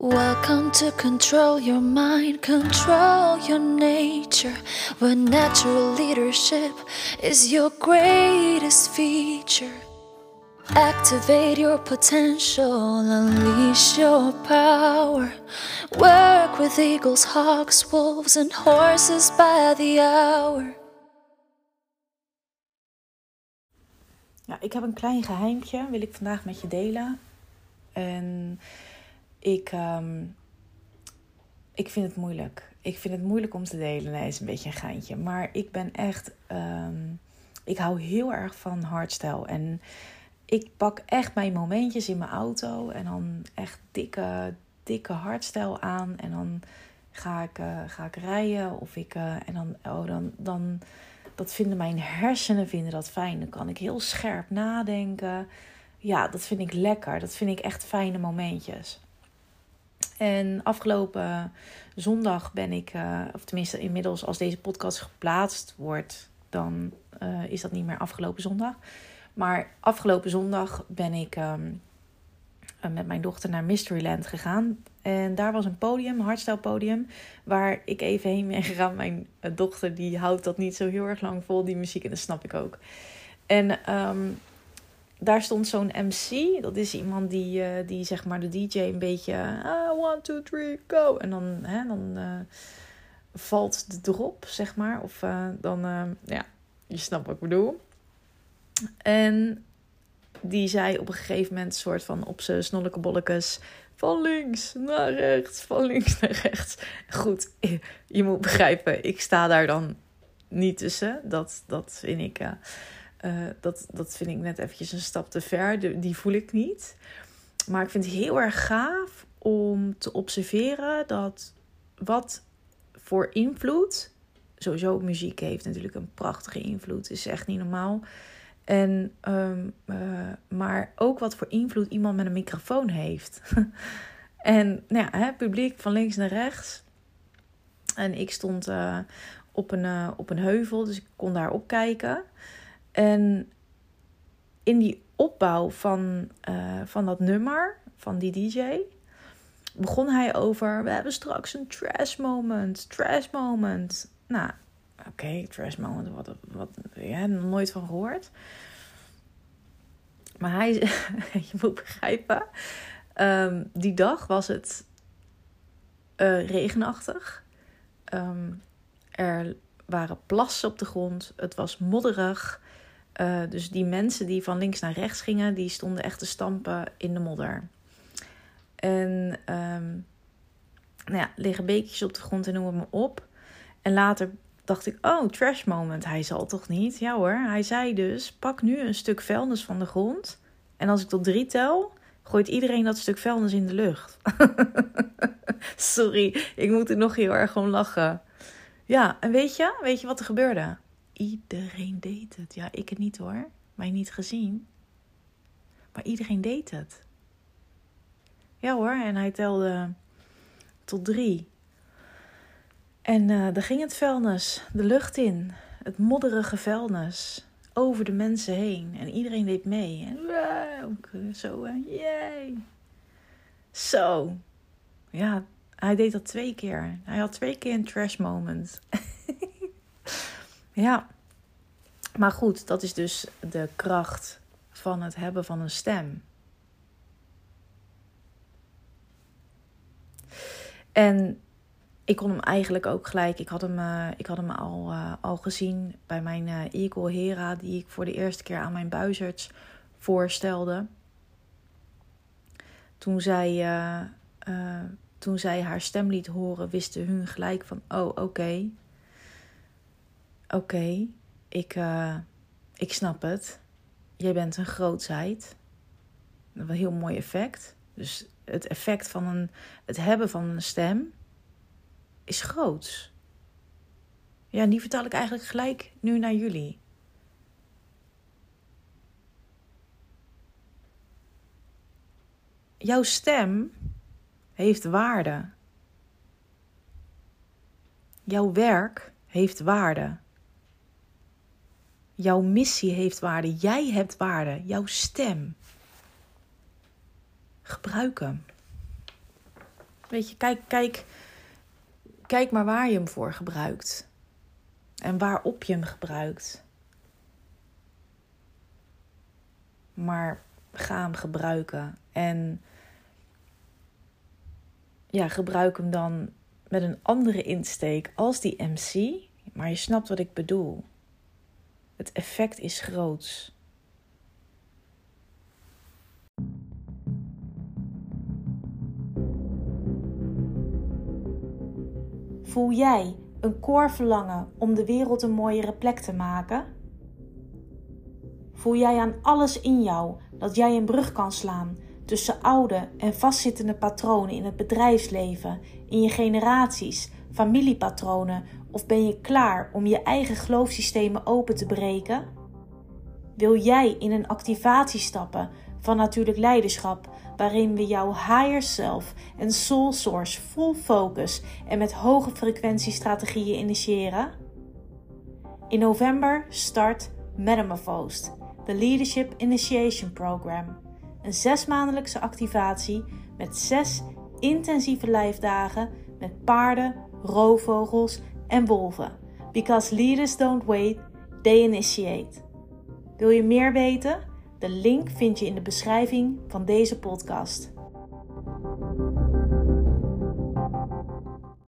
Welcome to control your mind, control your nature. Where natural leadership is your greatest feature. Activate your potential, unleash your power. Work with eagles, hawks, wolves, and horses by the hour. Ja, ik heb een klein geheimtje, wil ik vandaag met je delen. En ik, ehm, ik vind het moeilijk. Ik vind het moeilijk om te delen. Nee, is een beetje een geintje. Maar ik ben echt. ehm, ik hou heel erg van hardstyle. En ik pak echt mijn momentjes in mijn auto. En dan echt dikke, dikke hardstyle aan. En dan ga ik, eh, ga ik rijden. Of ik. eh, en dan. Oh, dan. dan dat vinden mijn hersenen vinden dat fijn. Dan kan ik heel scherp nadenken. Ja, dat vind ik lekker. Dat vind ik echt fijne momentjes. En afgelopen zondag ben ik, eh, of tenminste inmiddels als deze podcast geplaatst wordt, dan eh, is dat niet meer afgelopen zondag. Maar afgelopen zondag ben ik ehm, eh, met mijn dochter naar Mysteryland gegaan. En daar was een podium, een hardstyle podium, waar ik even heen ben gegaan. Mijn dochter die houdt dat niet zo heel erg lang vol, die muziek, en dat snap ik ook. En ehm, daar stond zo'n MC. Dat is iemand die, eh, die zeg maar de DJ een beetje... ah, one, two, three, go. En dan, hè, dan eh, valt de drop, zeg maar. Of eh, dan, ja, je snapt wat ik bedoel. En die zei op een gegeven moment soort van op zijn snolleke bollekes... Van links naar rechts, van links naar rechts. Goed, je moet begrijpen, ik sta daar dan niet tussen. Dat, dat vind ik... eh, dat, dat vind ik net eventjes een stap te ver. Die voel ik niet. Maar ik vind het heel erg gaaf om te observeren dat wat voor invloed. Sowieso muziek heeft natuurlijk een prachtige invloed. Is echt niet normaal. En, ehm, eh, maar ook wat voor invloed iemand met een microfoon heeft. en nou ja, hè, publiek van links naar rechts. En ik stond eh, op, een, op een heuvel, dus ik kon daar opkijken. En in die opbouw van, eh, van dat nummer, van die DJ, begon hij over: We hebben straks een trash moment, trash moment. Nou, oké, trash moment, wat, wat, ja, nooit van gehoord. Maar hij, je moet begrijpen, ehm, die dag was het eh, regenachtig. Ehm, er waren plassen op de grond, het was modderig. Eh, dus die mensen die van links naar rechts gingen, die stonden echt te stampen in de modder. En ehm, nou ja, liggen beekjes op de grond en noem het maar op. En later dacht ik, oh, trash moment. Hij zal toch niet? Ja hoor, hij zei dus, pak nu een stuk vuilnis van de grond. En als ik tot drie tel, gooit iedereen dat stuk vuilnis in de lucht. Sorry, ik moet er nog heel erg om lachen. Ja, en weet je, weet je wat er gebeurde? Iedereen deed het. Ja, ik het niet hoor. Mij niet gezien. Maar iedereen deed het. Ja hoor, en hij telde tot drie. En eh daar ging het vuilnis de lucht in. Het modderige vuilnis. Over de mensen heen. En iedereen deed mee. En zo, eh, yay. Zo. Ja, hij deed dat twee keer. Hij had twee keer een trash moment. ja. Maar goed, dat is dus de kracht van het hebben van een stem. En ik kon hem eigenlijk ook gelijk. Ik had hem, eh, ik had hem al, eh, al gezien bij mijn eh, Eagle Hera, die ik voor de eerste keer aan mijn buizerds voorstelde. Toen zij, toen zij haar stem liet horen, wisten hun gelijk van: oh, oké. Oké, ik, eh, ik snap het. Jij bent een grootheid. Een heel mooi effect. Dus het effect van een, het hebben van een stem is groots. Ja, die vertaal ik eigenlijk gelijk nu naar jullie. Jouw stem heeft waarde. Jouw werk heeft waarde. Jouw missie heeft waarde. Jij hebt waarde. Jouw stem. Gebruik hem. Weet je, kijk, kijk, kijk maar waar je hem voor gebruikt. En waarop je hem gebruikt. Maar ga hem gebruiken. En ja, gebruik hem dan met een andere insteek als die MC. Maar je snapt wat ik bedoel. Het effect is groots. Voel jij een koor verlangen om de wereld een mooiere plek te maken? Voel jij aan alles in jou dat jij een brug kan slaan tussen oude en vastzittende patronen in het bedrijfsleven, in je generaties, familiepatronen of ben je klaar om je eigen geloofssystemen open te breken? Wil jij in een activatie stappen van natuurlijk leiderschap, waarin we jouw higher self en soul source full focus en met hoge frequentiestrategieën initiëren? In november start Metamorphosed, de Leadership Initiation Program. Een zesmaandelijkse activatie met zes intensieve lijfdagen met paarden, roofvogels en wolven. Because leaders don't wait, they initiate. Wil je meer weten? De link vind je in de beschrijving van deze podcast.